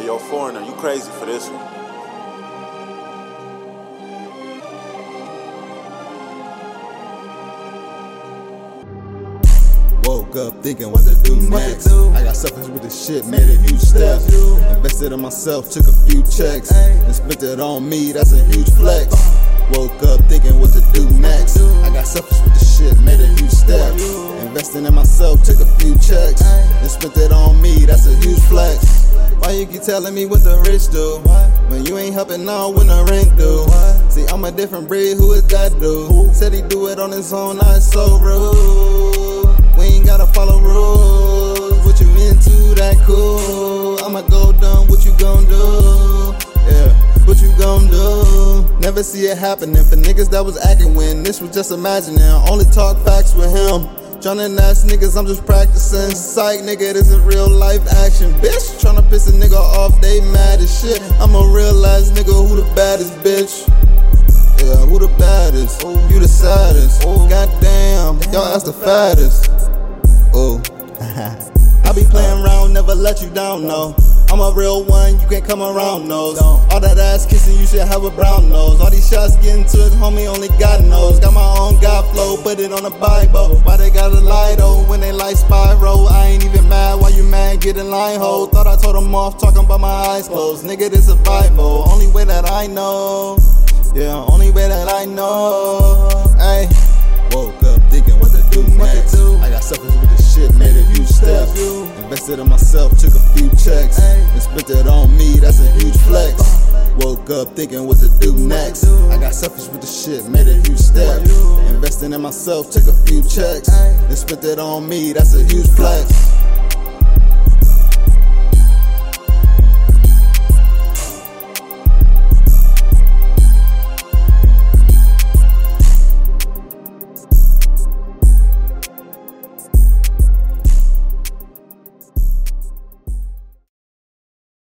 Hey, yo, foreigner, you crazy for this one. Woke up thinking what to do next. I got selfish with the shit, made a huge step. Invested in myself, took a few checks, and spent it on me, that's a huge flex. Woke up thinking what to do next. I got selfish with the shit, made a huge step. Investing in myself, took a few checks, and spent it on me, that's a huge flex. You keep telling me what the rich do? When you ain't helping out when the rent due. See, I'm a different breed, who is that dude? Said he do it on his own, not so rude. We ain't gotta follow rules. What you into, that cool. I'ma go dumb, what you gon' do? Yeah, what you gon' do? Never see it happening for niggas that was acting when this was just imagining. Only talk facts with him. Tryna ass niggas, I'm just practicing. Psych, nigga, this is real life action. Bitch, nigga off, they mad as shit. I'm a real ass nigga, who the baddest bitch? Yeah, who the baddest? You the saddest. Goddamn, y'all ass the fattest. Oh, I be playing around, never let you down, no. I'm a real one, you can't come around those. All that ass kissing, you should have a brown nose. All these shots getting took, homie, only God knows. Got my own God flow, put it on the Bible. Why they gotta lie though when they like spiral? Get in line, ho. Thought I told them off, talking about my eyes closed. Nigga, this survival, only way that I know. Yeah, only way that I know. Ay. Woke up thinking what to do next. I got selfish with the shit, made a huge step. Invested in myself, took a few checks, and spent it on me, that's a huge flex. Woke up thinking what to do next. I got selfish with the shit, made a huge step. Investing in myself, took a few checks, and spent it on me, that's a huge flex.